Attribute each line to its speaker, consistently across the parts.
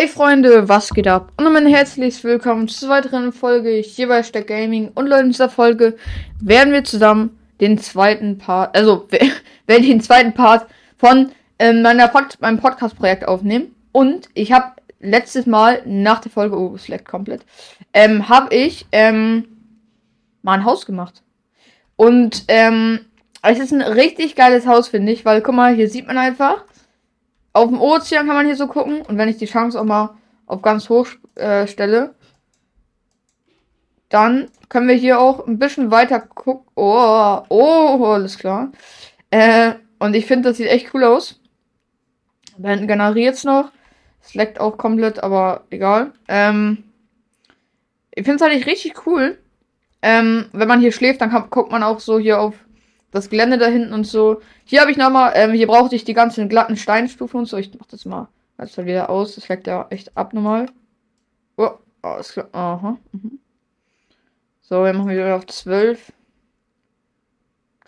Speaker 1: Hey Freunde, was geht ab? Und ein herzliches willkommen zur weiteren Folge hier bei Stack Gaming. Und Leute, in dieser Folge werden wir zusammen den zweiten Part, also werden den zweiten Part von ähm, meiner Pod meinem Podcast-Projekt aufnehmen. Und ich habe letztes Mal nach der Folge, oh, es leckt komplett, ähm, habe ich ähm, mal ein Haus gemacht. Und ähm, es ist ein richtig geiles Haus, finde ich, weil guck mal, hier sieht man einfach, auf dem Ozean kann man hier so gucken. Und wenn ich die Chance auch mal auf ganz hoch äh, stelle, dann können wir hier auch ein bisschen weiter gucken. Oh, oh, alles klar. Äh, und ich finde, das sieht echt cool aus. Da hinten generiert es noch. Es leckt auch komplett, aber egal. Ähm, ich finde es halt richtig cool. Ähm, wenn man hier schläft, dann kann, guckt man auch so hier auf das Gelände da hinten und so. Hier habe ich nochmal, ähm, hier brauchte ich die ganzen glatten Steinstufen und so. Ich mach das mal jetzt halt wieder aus. Das fleckt ja echt abnormal. Oh, alles klar. Aha. Mhm. So, wir machen wieder auf 12.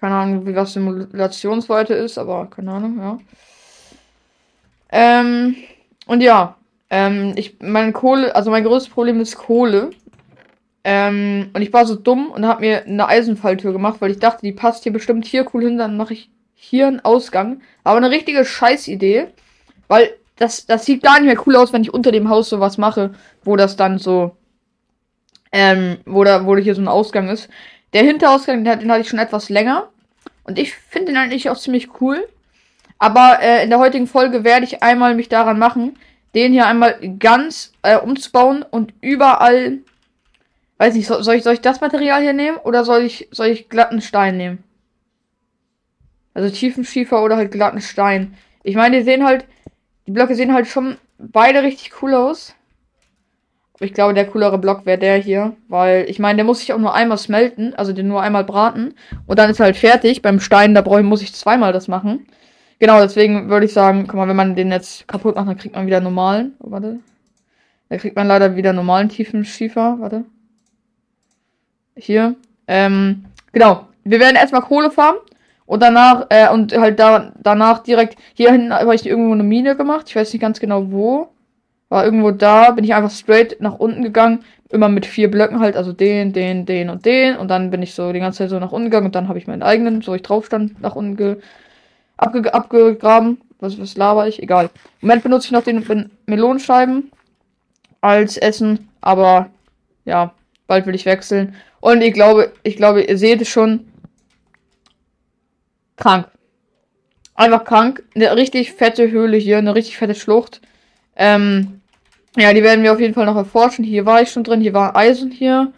Speaker 1: Keine Ahnung, wie was Simulationsweite ist, aber keine Ahnung, ja. Ähm, und ja, ähm, ich, meine Kohle, also mein größtes Problem ist Kohle. Ähm, und ich war so dumm und habe mir eine Eisenfalltür gemacht, weil ich dachte, die passt hier bestimmt hier cool hin, dann mache ich hier einen Ausgang. Aber eine richtige Scheißidee, weil das, das sieht gar nicht mehr cool aus, wenn ich unter dem Haus sowas mache, wo das dann so, ähm, wo da, wo hier so ein Ausgang ist. Der Hinterausgang, den, den hatte ich schon etwas länger. Und ich finde den eigentlich auch ziemlich cool. Aber äh, in der heutigen Folge werde ich einmal mich daran machen, den hier einmal ganz äh, umzubauen und überall Weiß nicht, soll, ich, soll ich das Material hier nehmen oder soll ich, soll ich glatten Stein nehmen? Also tiefen Schiefer oder halt glatten Stein. Ich meine, die sehen halt, die Blöcke sehen halt schon beide richtig cool aus. Aber ich glaube, der coolere Block wäre der hier, weil ich meine, der muss sich auch nur einmal smelten, also den nur einmal braten und dann ist er halt fertig. Beim Stein, da brauche ich, muss ich zweimal das machen. Genau, deswegen würde ich sagen, guck mal, wenn man den jetzt kaputt macht, dann kriegt man wieder normalen. Oh, warte. Da kriegt man leider wieder normalen tiefen Schiefer. Warte. Hier. Ähm, genau. Wir werden erstmal Kohle farmen. Und danach, äh, und halt da, danach direkt, hier hinten habe ich irgendwo eine Mine gemacht. Ich weiß nicht ganz genau wo. War irgendwo da, bin ich einfach straight nach unten gegangen. Immer mit vier Blöcken halt, also den, den, den und den. Und dann bin ich so die ganze Zeit so nach unten gegangen und dann habe ich meinen eigenen, so ich drauf stand, nach unten ge abge abgegraben. Was, was laber ich? Egal. Im Moment benutze ich noch den Melonenscheiben als Essen, aber ja, bald will ich wechseln. Und ich glaube, ich glaube, ihr seht es schon. Krank. Einfach krank. Eine richtig fette Höhle hier, eine richtig fette Schlucht. Ähm, ja, die werden wir auf jeden Fall noch erforschen. Hier war ich schon drin, hier war Eisen hier.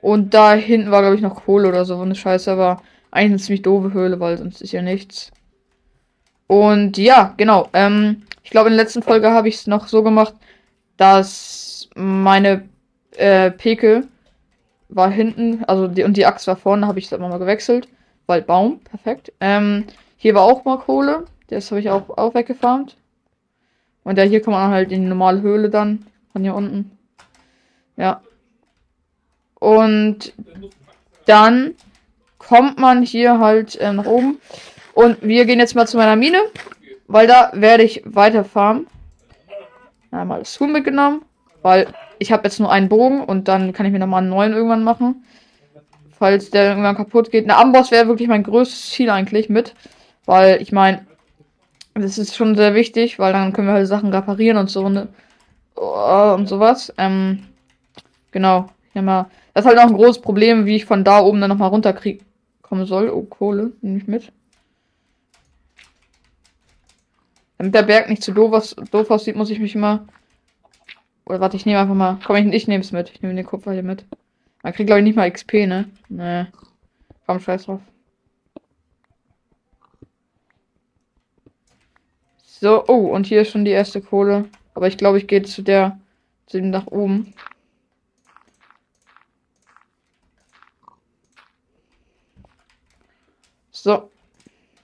Speaker 1: Und da hinten war, glaube ich, noch Kohle oder so. Eine Scheiße, aber eigentlich eine ziemlich doofe Höhle, weil sonst ist ja nichts. Und ja, genau. Ähm, ich glaube, in der letzten Folge habe ich es noch so gemacht, dass meine äh, Peke war hinten, also die, und die Axt war vorne, habe ich das mal gewechselt. Weil Baum, perfekt. Ähm, hier war auch mal Kohle. Das habe ich auch, auch weggefarmt. Und ja, hier kann man halt in die normale Höhle dann. Von hier unten. Ja. Und dann kommt man hier halt äh, nach oben. Und wir gehen jetzt mal zu meiner Mine. Weil da werde ich weiter farmen. Einmal das Huhn mitgenommen. Weil ich habe jetzt nur einen Bogen und dann kann ich mir nochmal einen neuen irgendwann machen. Falls der irgendwann kaputt geht. Eine Amboss wäre wirklich mein größtes Ziel eigentlich mit. Weil ich meine, das ist schon sehr wichtig, weil dann können wir halt Sachen reparieren und so ne, oh, und sowas. Ähm, genau. Mal. Das ist halt auch ein großes Problem, wie ich von da oben dann nochmal runterkommen soll. Oh, Kohle, nehme ich mit. Damit der Berg nicht zu doof, doof aussieht, muss ich mich immer oder warte, ich nehme einfach mal. Komm, ich, ich nehme es mit. Ich nehme den Kupfer hier mit. Man kriegt, glaube ich, nicht mal XP, ne? Ne. Komm, scheiß drauf. So, oh, und hier ist schon die erste Kohle. Aber ich glaube, ich gehe zu der, zu dem nach oben. So,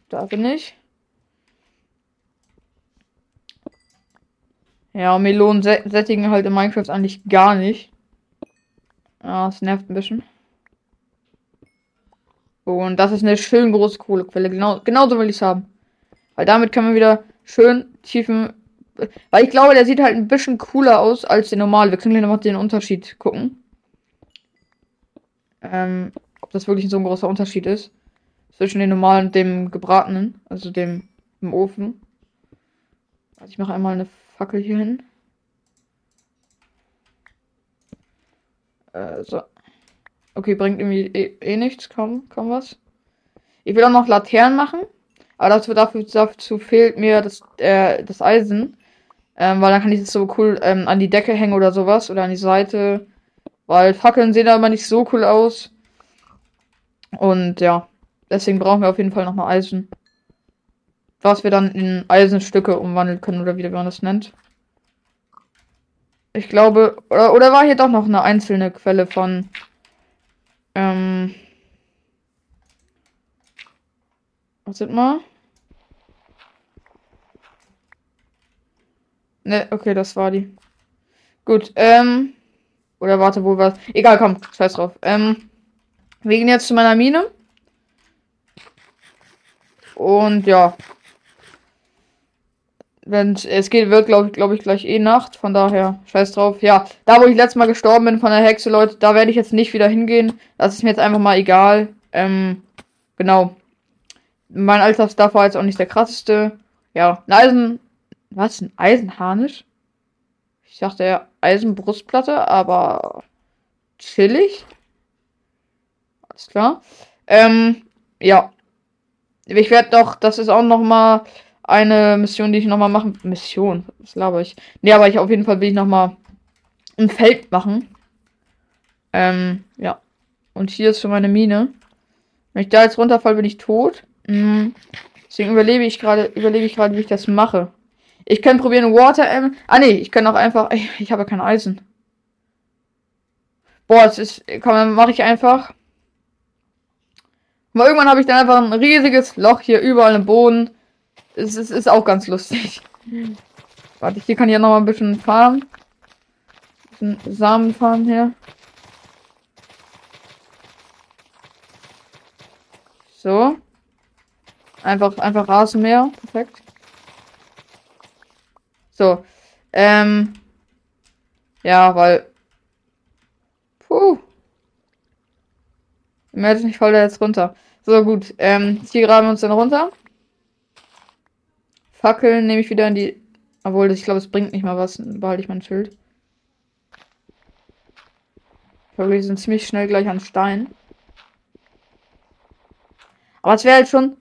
Speaker 1: da bin ich. Ja, Melonen sättigen halt in Minecraft eigentlich gar nicht. Ja, es nervt ein bisschen. Und das ist eine schön große Kohlequelle. Genau, genauso will ich es haben. Weil damit können wir wieder schön tiefen Weil ich glaube, der sieht halt ein bisschen cooler aus als der normale. Wir können gleich nochmal den Unterschied gucken. Ähm, ob das wirklich so ein großer Unterschied ist. Zwischen dem normalen und dem gebratenen. Also dem im Ofen. Also ich mache einmal eine Fackel hier hin. Äh, so. Okay, bringt irgendwie eh, eh nichts, kaum, kaum was. Ich will auch noch Laternen machen. Aber dazu, dafür, dazu fehlt mir das, äh, das Eisen. Ähm, weil dann kann ich es so cool ähm, an die Decke hängen oder sowas. Oder an die Seite. Weil Fackeln sehen da immer nicht so cool aus. Und ja, deswegen brauchen wir auf jeden Fall nochmal Eisen. Was wir dann in Eisenstücke umwandeln können oder wie man das nennt. Ich glaube, oder, oder war hier doch noch eine einzelne Quelle von ähm, Wartet mal. Ne, okay, das war die. Gut, ähm. Oder warte, wo war Egal, komm, scheiß drauf. Ähm. Wir gehen jetzt zu meiner Mine. Und ja. Wenn es geht, wird, glaube ich, ich, gleich eh Nacht. Von daher, scheiß drauf. Ja, da wo ich letztes Mal gestorben bin von der Hexe, Leute, da werde ich jetzt nicht wieder hingehen. Das ist mir jetzt einfach mal egal. Ähm, genau mein Alltagsstuff war jetzt auch nicht der krasseste. Ja, ein Eisen. Was? Ein Eisenharnisch? Ich dachte ja Eisenbrustplatte, aber chillig. Alles klar. Ähm, ja. Ich werde doch, das ist auch noch mal eine Mission, die ich noch mal machen. Mission, was laber ich? Nee, aber ich auf jeden Fall will ich noch mal ein Feld machen. Ähm, ja. Und hier ist für meine Mine. Wenn ich da jetzt runterfall, bin ich tot. Mhm. Deswegen überlebe ich gerade, überlege ich gerade, wie ich das mache. Ich kann probieren Water M. Ah nee, ich kann auch einfach. Ich, ich habe kein Eisen. Boah, es ist. Komm, mache ich einfach. Aber irgendwann habe ich dann einfach ein riesiges Loch hier überall im Boden. Es ist, ist auch ganz lustig. Warte, hier kann ich ja noch mal ein bisschen fahren. Ein bisschen Samen fahren hier. So. Einfach, einfach Rasenmäher. Perfekt. So. Ähm. Ja, weil. Puh. Imagine, ich falle da jetzt runter. So, gut. Ähm, hier graben wir uns dann runter. Fackeln nehme ich wieder in die. Obwohl, ich glaube, es bringt nicht mal was. Behalte ich mein Schild. Ich glaube, wir sind ziemlich schnell gleich an Stein. Aber es wäre halt schon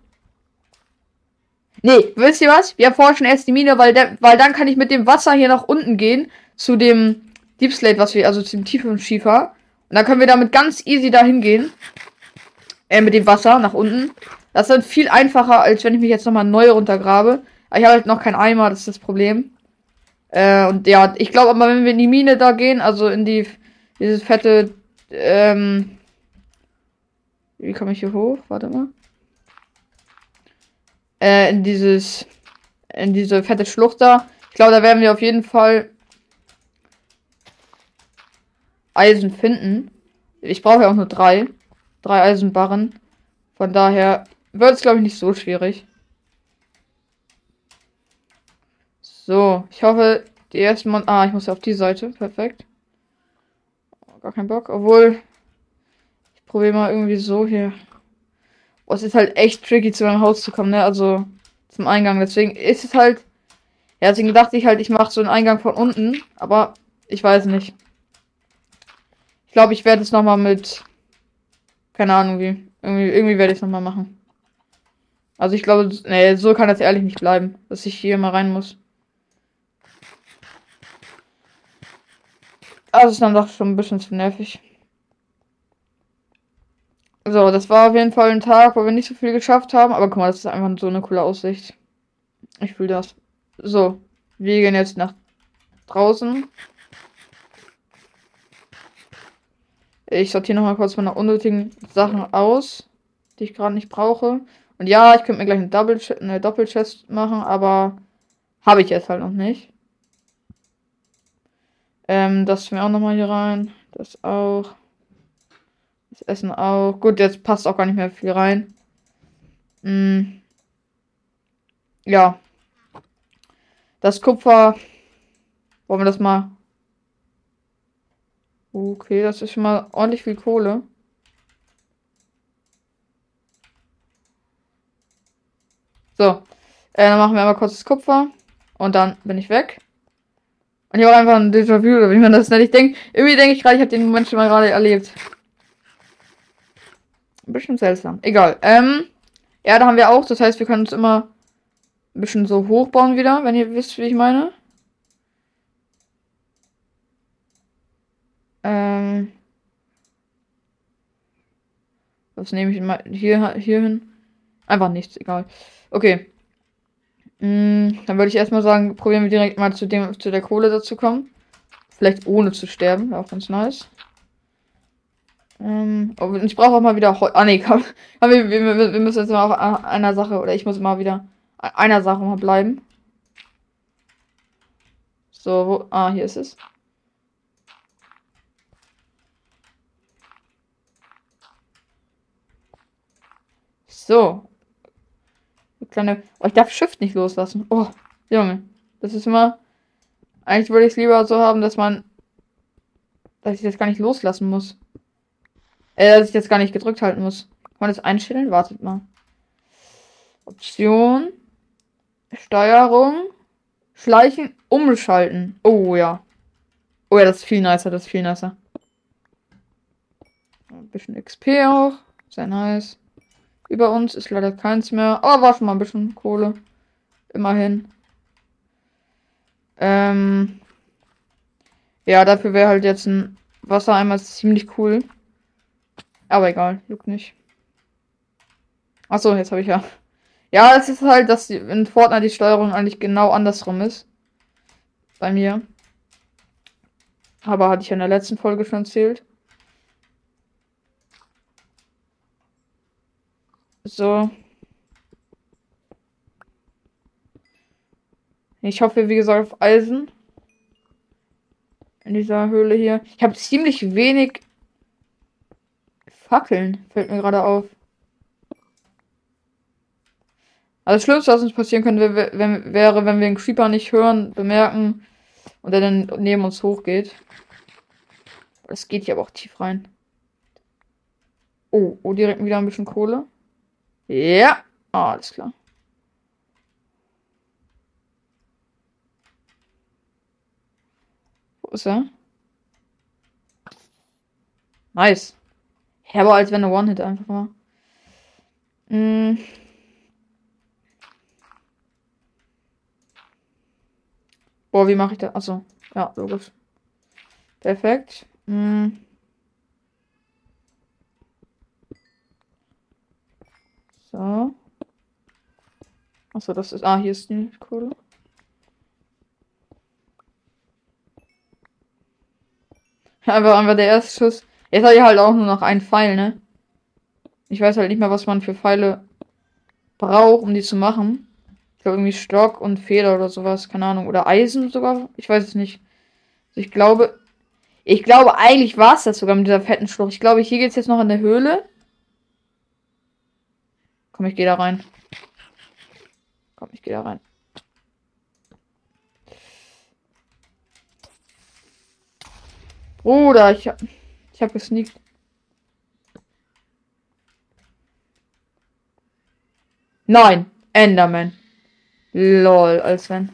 Speaker 1: Nee, wisst ihr was? Wir erforschen erst die Mine, weil, der, weil dann kann ich mit dem Wasser hier nach unten gehen. Zu dem Deep Slate, was wir, also zum tiefen Schiefer. Und dann können wir damit ganz easy dahin gehen. Äh, mit dem Wasser nach unten. Das ist dann viel einfacher, als wenn ich mich jetzt nochmal neu runtergrabe. Ich habe halt noch keinen Eimer, das ist das Problem. Äh, und ja, ich glaube aber, wenn wir in die Mine da gehen, also in die, dieses fette, ähm, wie komme ich hier hoch? Warte mal äh, in dieses, in diese fette Schlucht da. Ich glaube, da werden wir auf jeden Fall Eisen finden. Ich brauche ja auch nur drei. Drei Eisenbarren. Von daher wird es, glaube ich, nicht so schwierig. So, ich hoffe, die ersten Mal. Ah, ich muss auf die Seite. Perfekt. Gar kein Bock. Obwohl. Ich probiere mal irgendwie so hier. Oh, es ist halt echt tricky, zu meinem Haus zu kommen, ne? Also zum Eingang. Deswegen ist es halt. Ja, deswegen dachte ich halt, ich mache so einen Eingang von unten. Aber ich weiß nicht. Ich glaube, ich werde es nochmal mit. Keine Ahnung wie. Irgendwie, irgendwie werde ich es nochmal machen. Also ich glaube, nee, so kann das ehrlich nicht bleiben, dass ich hier mal rein muss. Also ist dann doch schon ein bisschen zu nervig. So, das war auf jeden Fall ein Tag, wo wir nicht so viel geschafft haben. Aber guck mal, das ist einfach so eine coole Aussicht. Ich fühle das. So, wir gehen jetzt nach draußen. Ich sortiere noch mal kurz meine unnötigen Sachen aus, die ich gerade nicht brauche. Und ja, ich könnte mir gleich eine, Double eine Doppelchest machen, aber habe ich jetzt halt noch nicht. Ähm, das mir auch noch mal hier rein. Das auch. Das Essen auch. Gut, jetzt passt auch gar nicht mehr viel rein. Hm. Ja. Das Kupfer. Wollen wir das mal. Okay, das ist schon mal ordentlich viel Kohle. So. Äh, dann machen wir einmal kurz das Kupfer. Und dann bin ich weg. Und ich habe einfach ein Déjà-vu, oder wie man das nennt. Ich denke, irgendwie denke ich gerade, ich habe den Moment schon mal gerade erlebt. Ein bisschen seltsam. Egal. Ähm, ja, da haben wir auch. Das heißt, wir können uns immer ein bisschen so hochbauen wieder, wenn ihr wisst, wie ich meine. Ähm. Was nehme ich mal hier, hier hin? Einfach nichts, egal. Okay. Mm, dann würde ich erstmal sagen, probieren wir direkt mal zu, dem, zu der Kohle dazu kommen. Vielleicht ohne zu sterben, wäre auch ganz nice. Ähm, oh, ich brauche auch mal wieder Heu. Ah, nee, komm. Wir, wir, wir, müssen jetzt mal auf einer Sache, oder ich muss mal wieder einer Sache mal bleiben. So, wo. Ah, hier ist es. So. Kleine. Oh, ich darf Shift nicht loslassen. Oh, Junge. Das ist immer. Eigentlich würde ich es lieber so haben, dass man. Dass ich das gar nicht loslassen muss. Äh, dass ich das gar nicht gedrückt halten muss. Kann man das einstellen? Wartet mal. Option. Steuerung. Schleichen. Umschalten. Oh ja. Oh ja, das ist viel nicer. Das ist viel nicer. Ein bisschen XP auch. Sehr nice. Über uns ist leider keins mehr. Aber war schon mal ein bisschen Kohle. Immerhin. Ähm. Ja, dafür wäre halt jetzt ein Wassereimer ziemlich cool. Aber egal, juckt nicht. Achso, jetzt habe ich ja. Ja, es ist halt, dass in Fortnite die Steuerung eigentlich genau andersrum ist. Bei mir. Aber hatte ich ja in der letzten Folge schon erzählt. So. Ich hoffe, wie gesagt, auf Eisen. In dieser Höhle hier. Ich habe ziemlich wenig Fackeln. Fällt mir gerade auf. Also das Schlimmste, was uns passieren könnte, wäre, wenn wir einen Creeper nicht hören, bemerken und er dann neben uns hochgeht. Das geht hier aber auch tief rein. Oh, oh, direkt wieder ein bisschen Kohle. Ja, alles klar. Wo ist er? Nice. Ja, aber als wenn eine One-Hit einfach war. Mm. Boah, wie mache ich das? Achso. Ja, logisch. Perfekt. Mm. So. Achso, das ist. Ah, hier ist die Kohle. Einfach, einfach der erste Schuss. Jetzt habe ich halt auch nur noch einen Pfeil, ne? Ich weiß halt nicht mehr, was man für Pfeile braucht, um die zu machen. Ich glaube irgendwie Stock und Feder oder sowas, keine Ahnung. Oder Eisen sogar. Ich weiß es nicht. Also ich glaube. Ich glaube, eigentlich war es das sogar mit dieser fetten Schlucht. Ich glaube, hier geht es jetzt noch in der Höhle. Komm, ich gehe da rein. Komm, ich gehe da rein. Bruder, ich hab, ich hab gesneakt. Nein, Enderman. Lol, als wenn.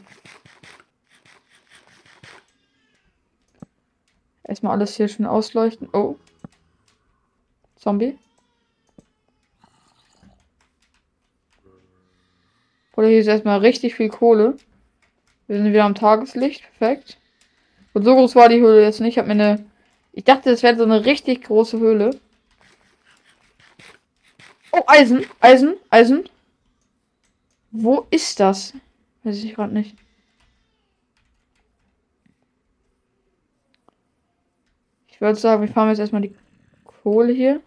Speaker 1: Erstmal alles hier schon ausleuchten. Oh. Zombie. Oder hier ist erstmal richtig viel Kohle. Wir sind wieder am Tageslicht. Perfekt. Und so groß war die Höhle jetzt nicht. Ich habe mir eine. Ich dachte, das wäre so eine richtig große Höhle. Oh, Eisen. Eisen. Eisen. Wo ist das? Weiß ich gerade nicht. Ich würde sagen, wir fahren jetzt erstmal die Kohle hier.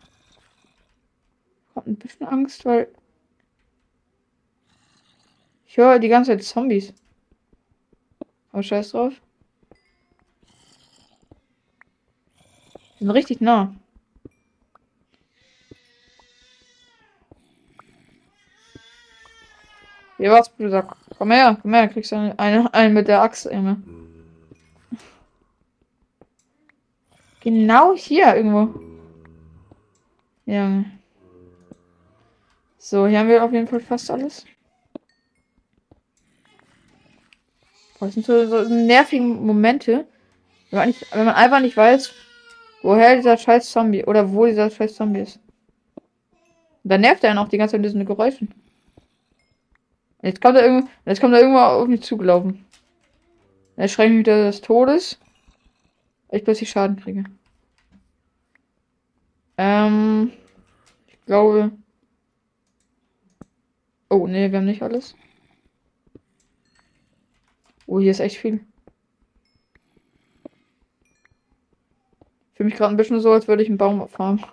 Speaker 1: Ich habe ein bisschen Angst, weil ich höre die ganze Zeit Zombies. Aber scheiß drauf. Die sind richtig nah. Hier war's, Bruder. Komm her, komm her, kriegst du einen, einen, einen mit der Axt, Junge. Genau hier irgendwo. Ja. So, hier haben wir auf jeden Fall fast alles. Das sind so, so nervige Momente, wenn man, nicht, wenn man einfach nicht weiß, woher dieser scheiß Zombie oder wo dieser scheiß Zombie ist. Und dann nervt er einen auch die ganze Zeit mit diesen Geräuschen. Jetzt kommt er irgendwo, jetzt kommt er irgendwo auf mich zugelaufen. Er schreit mich wieder des Todes. Ich plötzlich Schaden kriege. Ähm, ich glaube. Oh, nee, wir haben nicht alles. Oh, hier ist echt viel. Fühle mich gerade ein bisschen so, als würde ich einen Baum abfahren.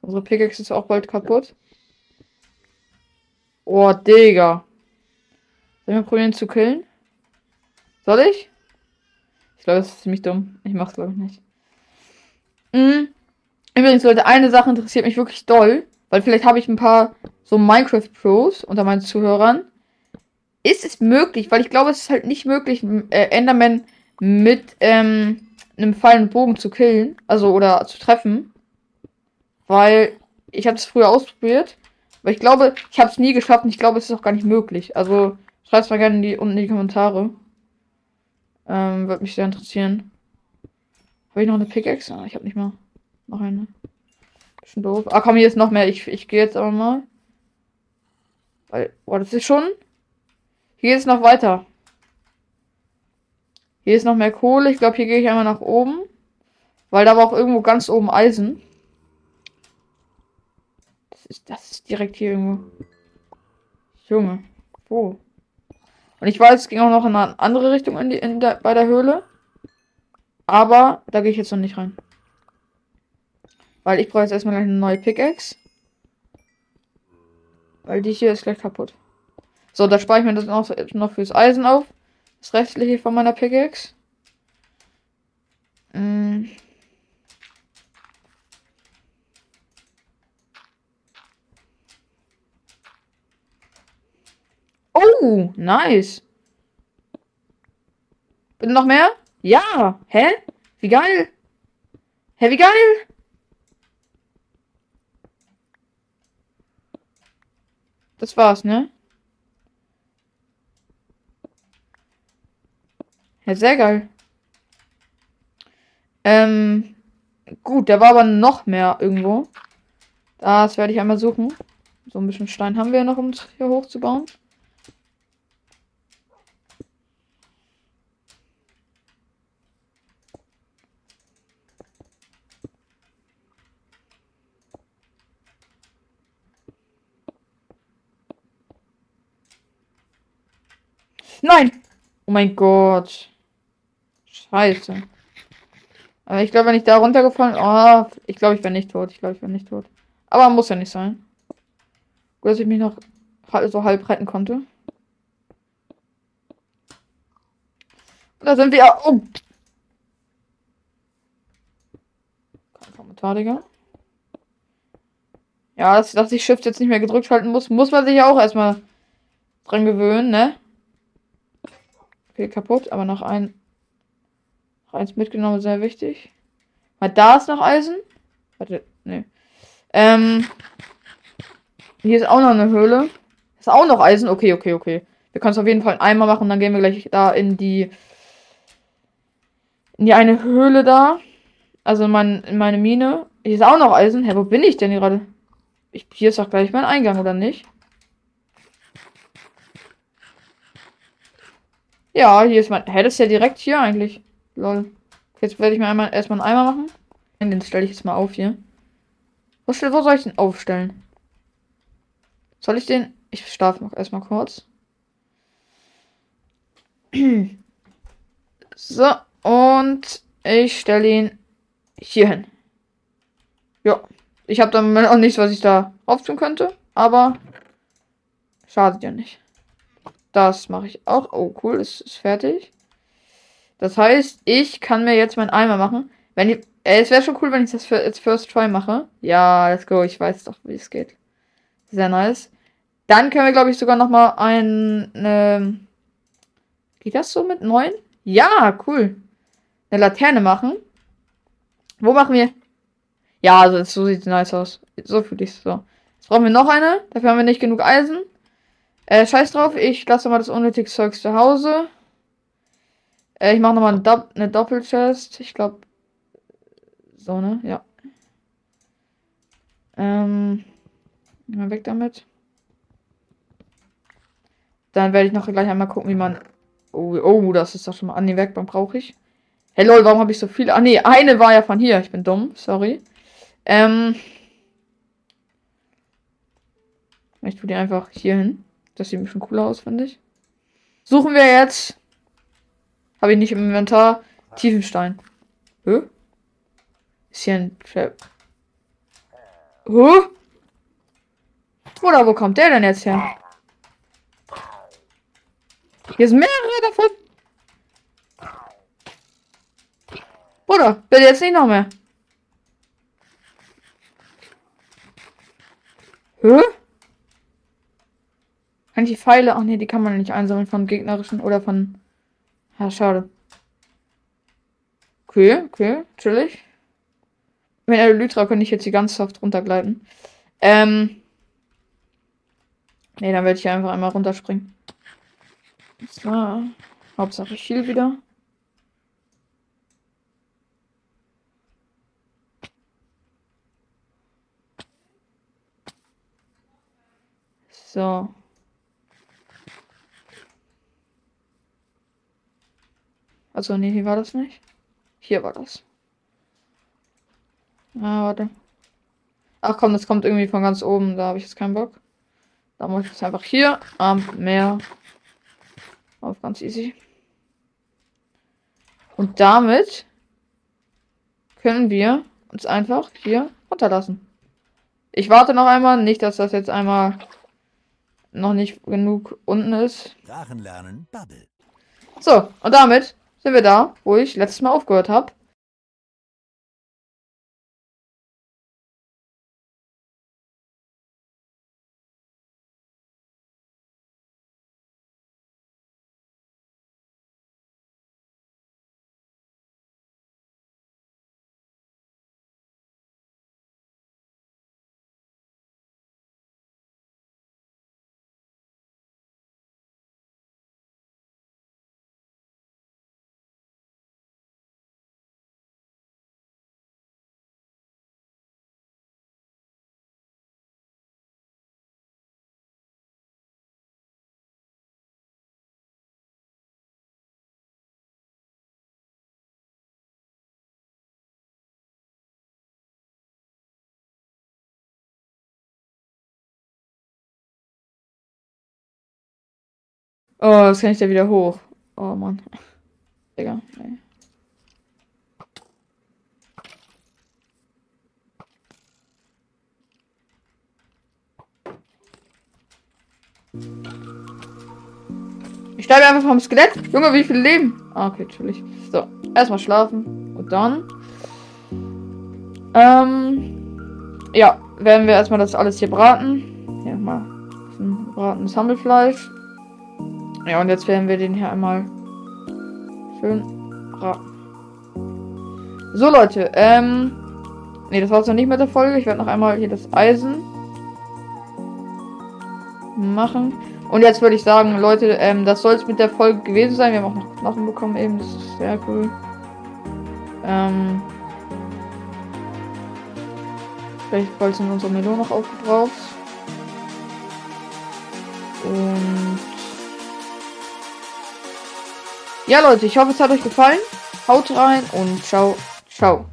Speaker 1: Unsere Pickaxe ist auch bald kaputt. Oh, Digga. Sollen wir probieren zu killen? Soll ich? Ich glaube, das ist ziemlich dumm. Ich mach's, glaube ich, nicht. Mhm. Übrigens, Leute, eine Sache interessiert mich wirklich doll. Weil vielleicht habe ich ein paar so Minecraft-Pros unter meinen Zuhörern. Ist es möglich, weil ich glaube, es ist halt nicht möglich, äh, Enderman mit ähm, einem Pfeil Bogen zu killen. Also, oder zu treffen. Weil ich habe es früher ausprobiert. Aber ich glaube, ich habe es nie geschafft und ich glaube, es ist auch gar nicht möglich. Also schreibt es mal gerne in die, unten in die Kommentare. Ähm, Würde mich sehr interessieren. Habe ich noch eine Pickaxe? Ah, ich habe nicht mal noch eine. Bisschen doof. Ah, komm, hier ist noch mehr. Ich, ich gehe jetzt aber mal. Weil, boah, das ist schon. Hier ist noch weiter. Hier ist noch mehr Kohle. Ich glaube, hier gehe ich einmal nach oben. Weil da war auch irgendwo ganz oben Eisen ist, das ist direkt hier irgendwo. Junge. Wo? Und ich weiß, es ging auch noch in eine andere Richtung in die, in der, bei der Höhle. Aber da gehe ich jetzt noch nicht rein. Weil ich brauche jetzt erstmal eine neue Pickaxe. Weil die hier ist gleich kaputt. So, da spare ich mir das noch, noch fürs Eisen auf. Das restliche von meiner Pickaxe. Mm. Oh, nice. Bitte noch mehr? Ja. Hä? Wie geil. Hä, wie geil. Das war's, ne? Ja, sehr geil. Ähm, gut, da war aber noch mehr irgendwo. Das werde ich einmal suchen. So ein bisschen Stein haben wir noch, um es hier hochzubauen. Nein! Oh mein Gott. Scheiße. Aber ich glaube, wenn ich da runtergefallen. Oh, ich glaube, ich wäre nicht tot. Ich glaube, ich wäre nicht tot. Aber muss ja nicht sein. Gut, dass ich mich noch so halb retten konnte. Da sind wir. Oh. Kein Kommentar, Digga. Ja, dass, dass ich Shift jetzt nicht mehr gedrückt halten muss, muss man sich ja auch erstmal dran gewöhnen, ne? Okay, kaputt, aber noch ein. Noch eins mitgenommen, sehr wichtig. Weil da ist noch Eisen. Warte, nee. Ähm. Hier ist auch noch eine Höhle. Ist auch noch Eisen. Okay, okay, okay. Wir können es auf jeden Fall einmal machen. Dann gehen wir gleich da in die. In die eine Höhle da. Also in, mein, in meine Mine. Hier ist auch noch Eisen. Hä, wo bin ich denn gerade? Ich, hier ist doch gleich mein Eingang, oder nicht? Ja, hier ist mein. Hä, das ist ja direkt hier eigentlich. Lol. Jetzt werde ich mir einmal erstmal einen Eimer machen. Den stelle ich jetzt mal auf hier. Wo, wo soll ich den aufstellen? Soll ich den. Ich schlafe noch erstmal kurz. So, und ich stelle ihn hier hin. Ja. Ich habe dann auch nichts, was ich da auftun könnte, aber schadet ja nicht. Das mache ich auch. Oh, cool, es ist fertig. Das heißt, ich kann mir jetzt meinen Eimer machen. Wenn ich, äh, es wäre schon cool, wenn ich das jetzt First Try mache. Ja, let's go. Ich weiß doch, wie es geht. Sehr nice. Dann können wir, glaube ich, sogar noch mal ein... Eine... Geht das so mit neun? Ja, cool. Eine Laterne machen. Wo machen wir? Ja, also so sieht es nice aus. So fühle ich es so. Jetzt brauchen wir noch eine. Dafür haben wir nicht genug Eisen. Äh, scheiß drauf. Ich lasse mal das unnötige Zeug zu Hause. Äh, ich mache nochmal eine, Do eine Doppelchest. Ich glaube. So, ne? Ja. Ähm. Mal weg damit. Dann werde ich noch gleich einmal gucken, wie man. Oh, oh das ist doch schon mal. an die Werkbank brauche ich. Hey lol, warum habe ich so viele? Ah nee, eine war ja von hier. Ich bin dumm, sorry. Ähm. Ich tue die einfach hier hin. Das sieht ein bisschen cooler aus, finde ich. Suchen wir jetzt. Habe ich nicht im Inventar. Tiefenstein. Hä? Ist hier ein Trap. Hä? Oder wo kommt der denn jetzt her? Hier sind mehrere davon. Bruder, bitte jetzt nicht noch mehr. Hä? Kann ich die Pfeile? Ach nee, die kann man nicht einsammeln von gegnerischen oder von. Ja, schade. Okay, okay, chillig. Mit Elytra könnte ich jetzt die ganz soft runtergleiten. Ähm. Nee, dann werde ich einfach einmal runterspringen. So. Hauptsache ich viel wieder. So. Also, nee, hier war das nicht. Hier war das. Ah, warte. Ach komm, das kommt irgendwie von ganz oben. Da habe ich jetzt keinen Bock. Da muss ich jetzt einfach hier am Meer. Auf ganz easy. Und damit können wir uns einfach hier runterlassen. Ich warte noch einmal. Nicht, dass das jetzt einmal noch nicht genug unten ist. So, und damit sind wir da, wo ich letztes Mal aufgehört habe. Oh, das kann ich da wieder hoch. Oh Mann. Digga, nee. Ich sterbe einfach vom Skelett. Junge, wie viel Leben? Ah, okay, natürlich. So, erstmal schlafen. Und dann. Ähm. Ja, werden wir erstmal das alles hier braten. Hier mal ein bratenes Hammelfleisch. Ja, und jetzt werden wir den hier einmal schön. So, Leute, ähm. Ne, das war's noch nicht mit der Folge. Ich werde noch einmal hier das Eisen machen. Und jetzt würde ich sagen, Leute, ähm, das soll es mit der Folge gewesen sein. Wir haben auch noch Knochen bekommen eben. Das ist sehr cool. Ähm. Vielleicht bald sind unsere Melone noch aufgebraucht. Und ja, Leute, ich hoffe, es hat euch gefallen. Haut rein und ciao, ciao.